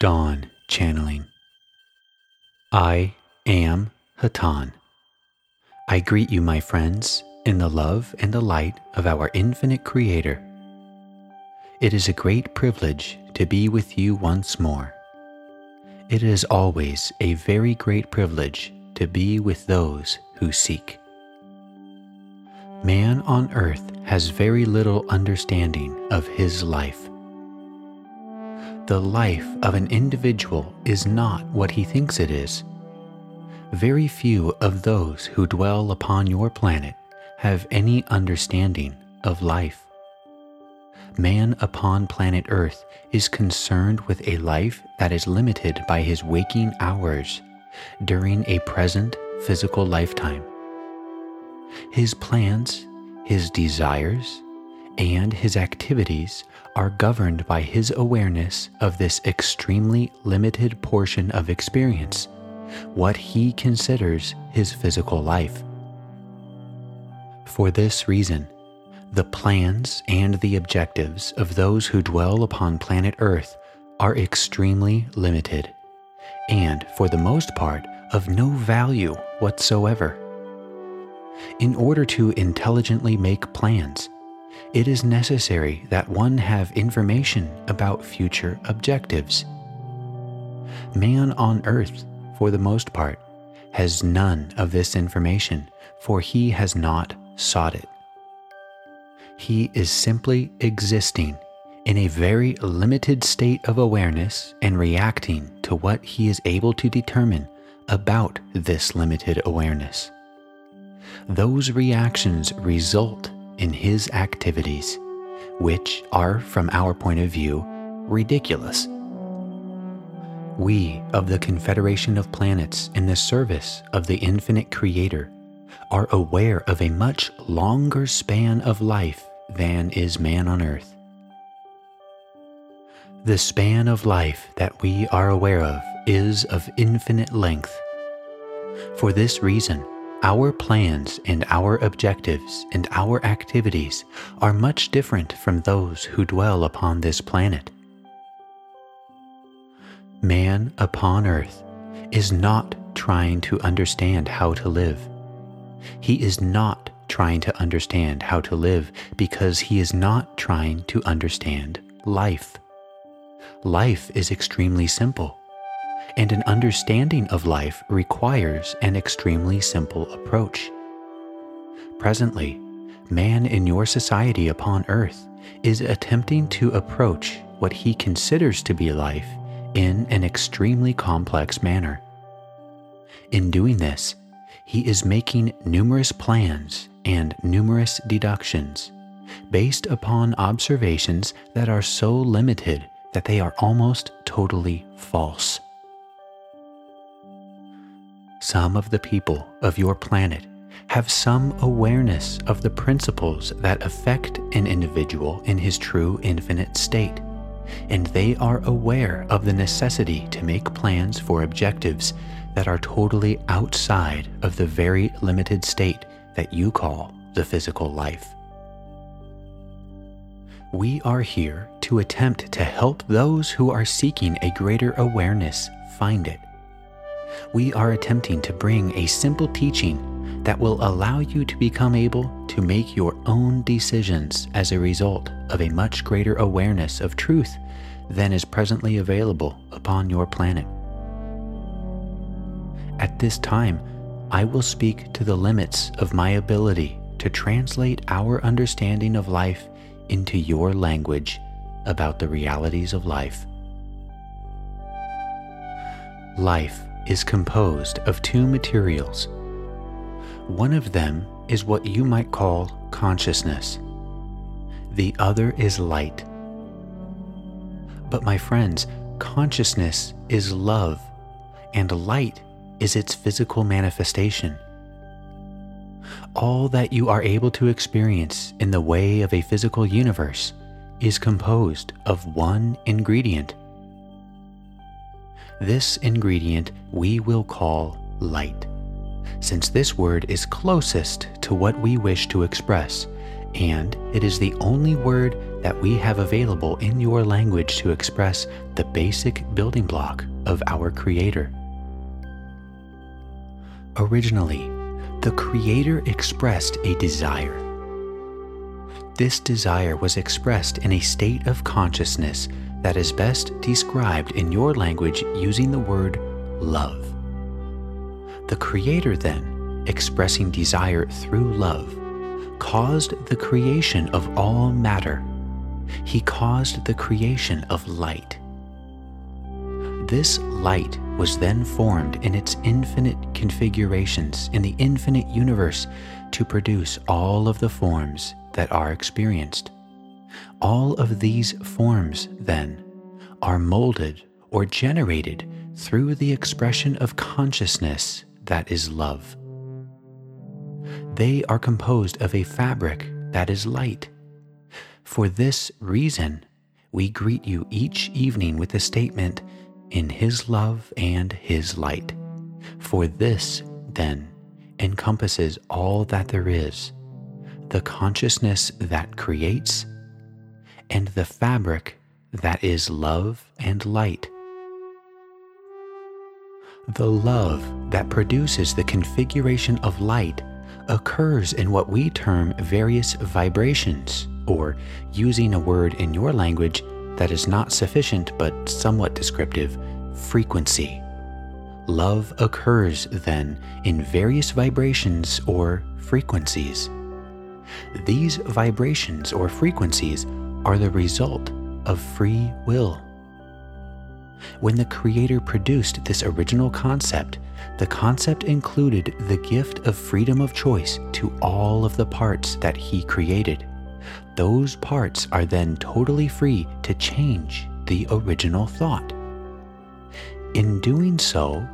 Dawn Channeling. I am Hatonn. I greet you, my friends, in the love and the light of our infinite Creator. It is a great privilege to be with you once more. It is always a very great privilege to be with those who seek. Man on earth has very little understanding of his life the life of an individual is not what he thinks it is. Very few of those who dwell upon your planet have any understanding of life. Man upon planet Earth is concerned with a life that is limited by his waking hours during a present physical lifetime. His plans, his desires, and his activities are governed by his awareness of this extremely limited portion of experience, what he considers his physical life. For this reason, the plans and the objectives of those who dwell upon planet Earth are extremely limited, and for the most part, of no value whatsoever. In order to intelligently make plans, it is necessary that one have information about future objectives. Man on earth, for the most part, has none of this information, for he has not sought it. He is simply existing in a very limited state of awareness and reacting to what he is able to determine about this limited awareness. Those reactions result in his activities, which are, from our point of view, ridiculous. We of the Confederation of Planets in the service of the infinite Creator are aware of a much longer span of life than is man on earth. The span of life that we are aware of is of infinite length. For this reason, our plans and our objectives and our activities are much different from those who dwell upon this planet. Man upon earth is not trying to understand how to live. He is not trying to understand how to live because he is not trying to understand life. Life is extremely simple and an understanding of life requires an extremely simple approach. Presently, man in your society upon earth is attempting to approach what he considers to be life in an extremely complex manner. In doing this, he is making numerous plans and numerous deductions based upon observations that are so limited that they are almost totally false. Some of the people of your planet have some awareness of the principles that affect an individual in his true infinite state, and they are aware of the necessity to make plans for objectives that are totally outside of the very limited state that you call the physical life. We are here to attempt to help those who are seeking a greater awareness find it we are attempting to bring a simple teaching that will allow you to become able to make your own decisions as a result of a much greater awareness of truth than is presently available upon your planet. At this time, I will speak to the limits of my ability to translate our understanding of life into your language about the realities of life. Life is composed of two materials. One of them is what you might call consciousness, the other is light. But, my friends, consciousness is love, and light is its physical manifestation. All that you are able to experience in the way of a physical universe is composed of one ingredient this ingredient we will call light, since this word is closest to what we wish to express, and it is the only word that we have available in your language to express the basic building block of our Creator. Originally, the Creator expressed a desire. This desire was expressed in a state of consciousness that is best described in your language using the word love. The Creator, then, expressing desire through love, caused the creation of all matter. He caused the creation of light. This light was then formed in its infinite configurations in the infinite universe to produce all of the forms that are experienced. All of these forms, then, are molded or generated through the expression of consciousness that is love. They are composed of a fabric that is light. For this reason, we greet you each evening with the statement, In His love and His light. For this, then, encompasses all that there is the consciousness that creates, and the fabric that is love and light the love that produces the configuration of light occurs in what we term various vibrations, or using a word in your language that is not sufficient but somewhat descriptive, frequency. Love occurs then in various vibrations or frequencies. These vibrations or frequencies are the result of free will. When the Creator produced this original concept, the concept included the gift of freedom of choice to all of the parts that He created. Those parts are then totally free to change the original thought. In doing so,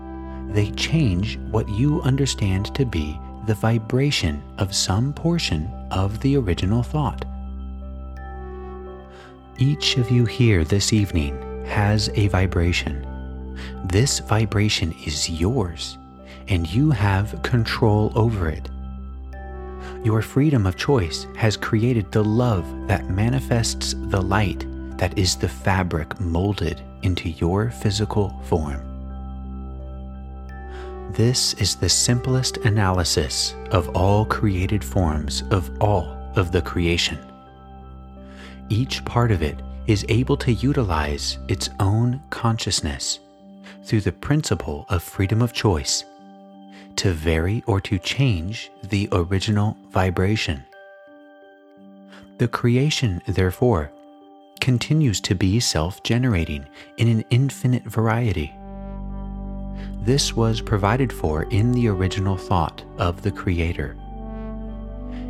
they change what you understand to be the vibration of some portion of the original thought. Each of you here this evening has a vibration. This vibration is yours, and you have control over it. Your freedom of choice has created the love that manifests the light that is the fabric molded into your physical form. This is the simplest analysis of all created forms of all of the creation. Each part of it is able to utilize its own consciousness through the principle of freedom of choice to vary or to change the original vibration. The creation, therefore, continues to be self generating in an infinite variety. This was provided for in the original thought of the Creator.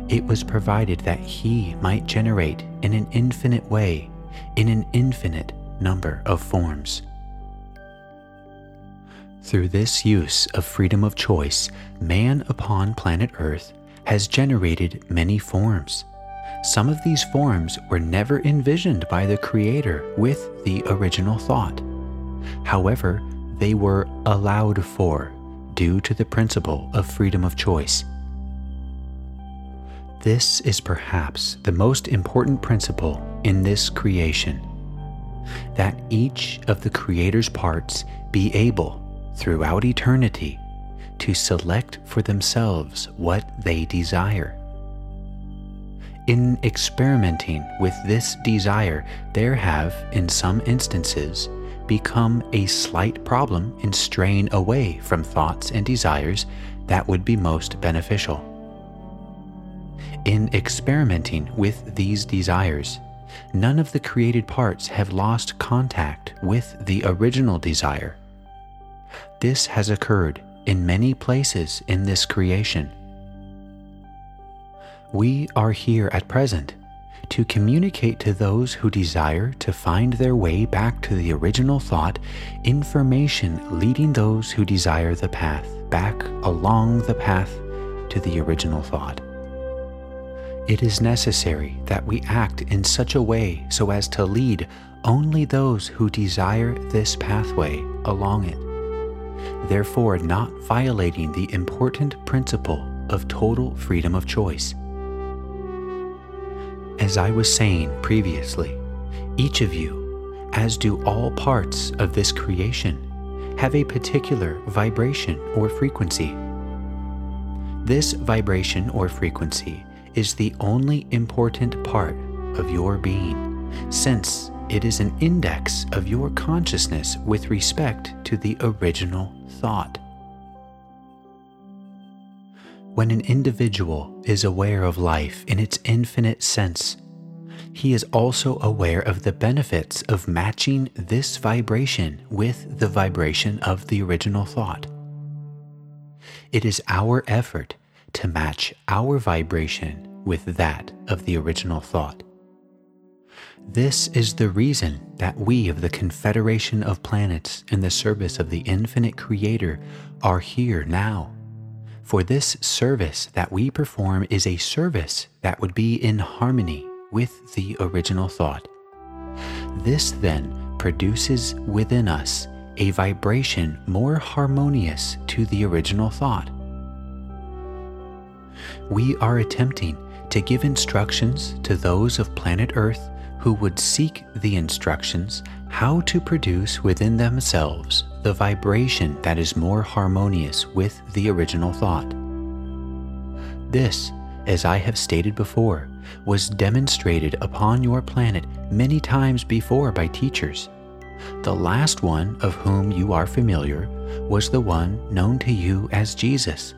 It was provided that He might generate in an infinite way in an infinite number of forms. Through this use of freedom of choice, man upon planet Earth has generated many forms. Some of these forms were never envisioned by the Creator with the original thought. However, they were allowed for due to the principle of freedom of choice. This is perhaps the most important principle in this creation that each of the Creator's parts be able, throughout eternity, to select for themselves what they desire. In experimenting with this desire, there have, in some instances, become a slight problem in straying away from thoughts and desires that would be most beneficial. In experimenting with these desires, none of the created parts have lost contact with the original desire. This has occurred in many places in this creation. We are here at present to communicate to those who desire to find their way back to the original thought information leading those who desire the path back along the path to the original thought. It is necessary that we act in such a way so as to lead only those who desire this pathway along it, therefore, not violating the important principle of total freedom of choice. as I was saying previously, each of you, as do all parts of this creation, have a particular vibration or frequency. This vibration or frequency is the only important part of your being, since it is an index of your consciousness with respect to the original thought. When an individual is aware of life in its infinite sense, he is also aware of the benefits of matching this vibration with the vibration of the original thought. It is our effort to match our vibration with that of the original thought. This is the reason that we of the Confederation of Planets in the service of the infinite Creator are here now. For this service that we perform is a service that would be in harmony with the original thought. This then produces within us a vibration more harmonious to the original thought. We are attempting to give instructions to those of planet Earth who would seek the instructions how to produce within themselves the vibration that is more harmonious with the original thought. This, as I have stated before, was demonstrated upon your planet many times before by teachers. The last one of whom you are familiar was the one known to you as Jesus.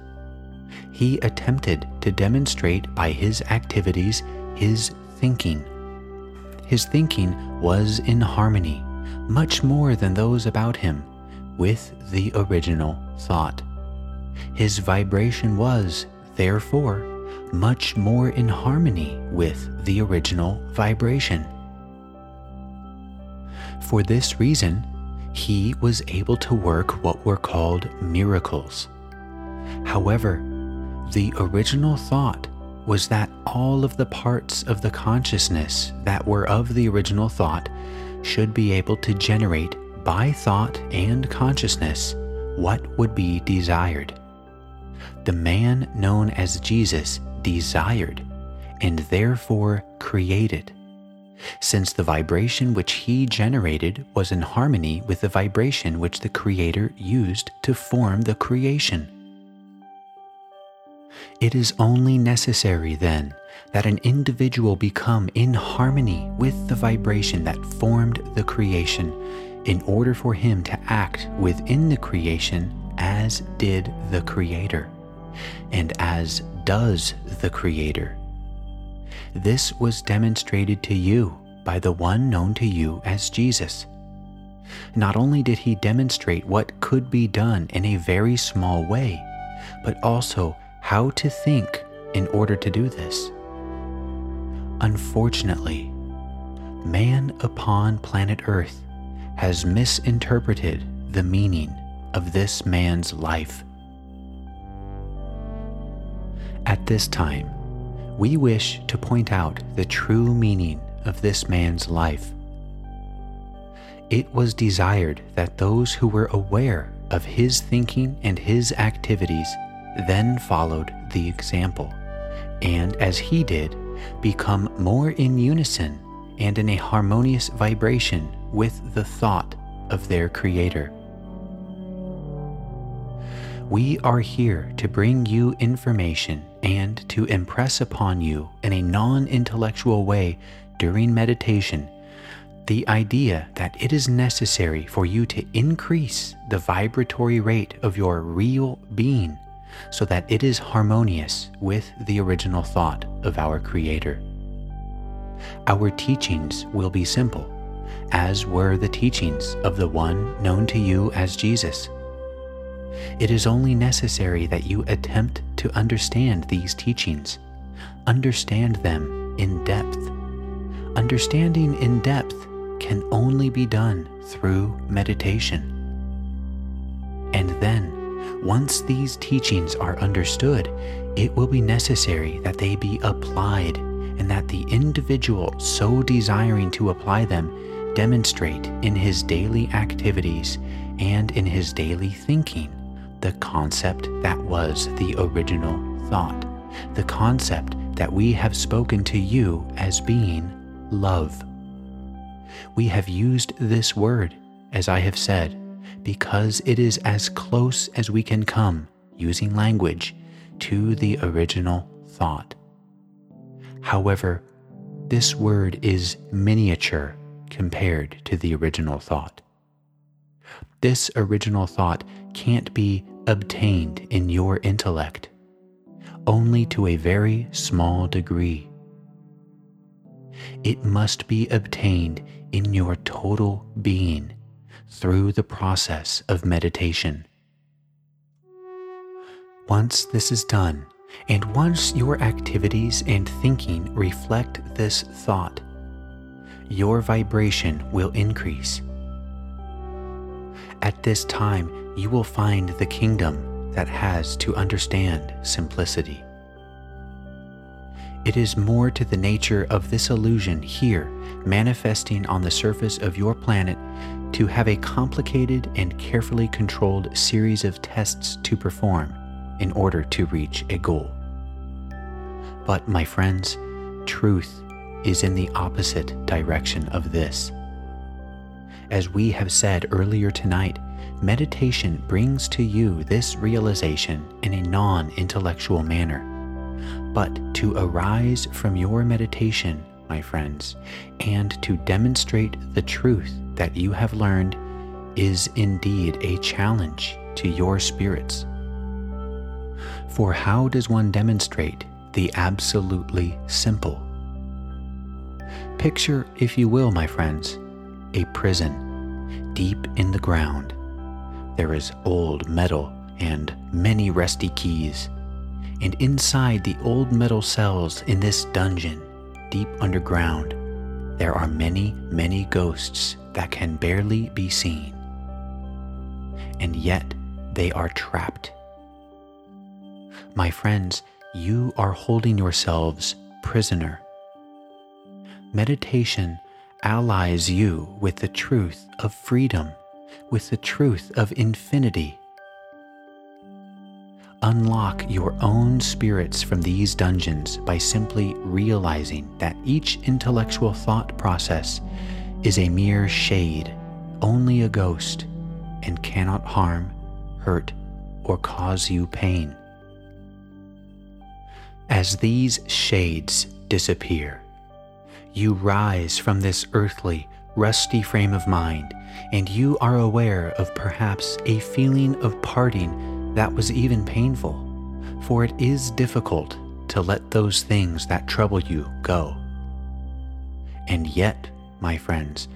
He attempted to demonstrate by his activities his thinking his thinking was in harmony, much more than those about him, with the original thought. His vibration was, therefore, much more in harmony with the original vibration. For this reason, he was able to work what were called miracles. However, the original thought was that all of the parts of the consciousness that were of the original thought should be able to generate by thought and consciousness what would be desired. The man known as Jesus desired and therefore created, since the vibration which he generated was in harmony with the vibration which the Creator used to form the creation. It is only necessary then that an individual become in harmony with the vibration that formed the creation in order for him to act within the creation as did the Creator and as does the Creator. This was demonstrated to you by the one known to you as Jesus. Not only did he demonstrate what could be done in a very small way, but also how to think in order to do this. Unfortunately, man upon planet Earth has misinterpreted the meaning of this man's life. At this time, we wish to point out the true meaning of this man's life. It was desired that those who were aware of his thinking and his activities then followed the example, and as he did, become more in unison and in a harmonious vibration with the thought of their Creator. We are here to bring you information and to impress upon you in a non intellectual way during meditation the idea that it is necessary for you to increase the vibratory rate of your real being so that it is harmonious with the original thought of our Creator. Our teachings will be simple, as were the teachings of the one known to you as Jesus. It is only necessary that you attempt to understand these teachings, understand them in depth. Understanding in depth can only be done through meditation. Once these teachings are understood, it will be necessary that they be applied and that the individual so desiring to apply them demonstrate in his daily activities and in his daily thinking the concept that was the original thought, the concept that we have spoken to you as being love. We have used this word, as I have said, because it is as close as we can come using language to the original thought. However, this word is miniature compared to the original thought. This original thought can't be obtained in your intellect, only to a very small degree. It must be obtained in your total being through the process of meditation. Once this is done, and once your activities and thinking reflect this thought, your vibration will increase. At this time, you will find the kingdom that has to understand simplicity. It is more to the nature of this illusion here, manifesting on the surface of your planet, to have a complicated and carefully controlled series of tests to perform in order to reach a goal. But, my friends, truth is in the opposite direction of this. As we have said earlier tonight, meditation brings to you this realization in a non intellectual manner. But to arise from your meditation, my friends, and to demonstrate the truth that you have learned is indeed a challenge to your spirits. For how does one demonstrate the absolutely simple? Picture, if you will, my friends, a prison deep in the ground. There is old metal and many rusty keys. And inside the old metal cells in this dungeon, deep underground, there are many, many ghosts that can barely be seen. And yet they are trapped my friends, you are holding yourselves prisoner. Meditation allies you with the truth of freedom, with the truth of infinity. Unlock your own spirits from these dungeons by simply realizing that each intellectual thought process is a mere shade, only a ghost, and cannot harm, hurt, or cause you pain. As these shades disappear, you rise from this earthly, rusty frame of mind, and you are aware of perhaps a feeling of parting that was even painful, for it is difficult to let those things that trouble you go. And yet, my friends,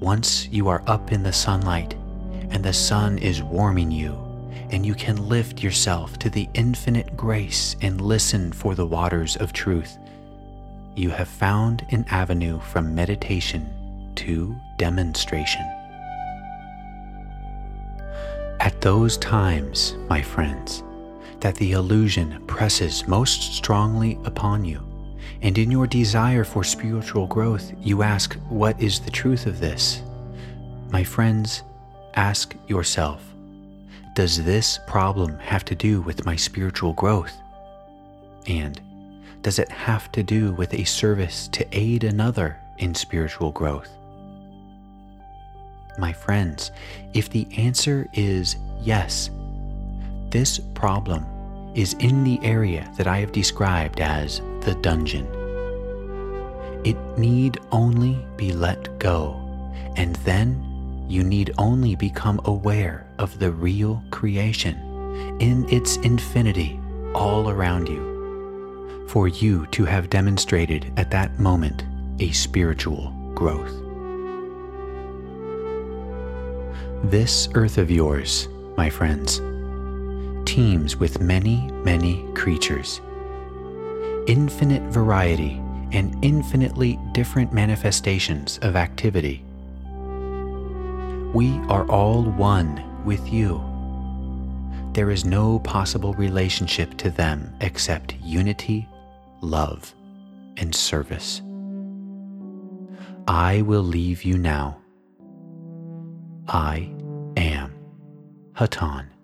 once you are up in the sunlight and the sun is warming you, and you can lift yourself to the infinite grace and listen for the waters of truth. You have found an avenue from meditation to demonstration. At those times, my friends, that the illusion presses most strongly upon you, and in your desire for spiritual growth, you ask, What is the truth of this? My friends, ask yourself, does this problem have to do with my spiritual growth? And does it have to do with a service to aid another in spiritual growth? My friends, if the answer is yes, this problem is in the area that I have described as the dungeon. It need only be let go, and then you need only become aware of the real creation in its infinity all around you for you to have demonstrated at that moment a spiritual growth. This earth of yours, my friends, teems with many, many creatures, infinite variety and infinitely different manifestations of activity we are all one with you. There is no possible relationship to them except unity, love, and service. I will leave you now. I am Hatonn.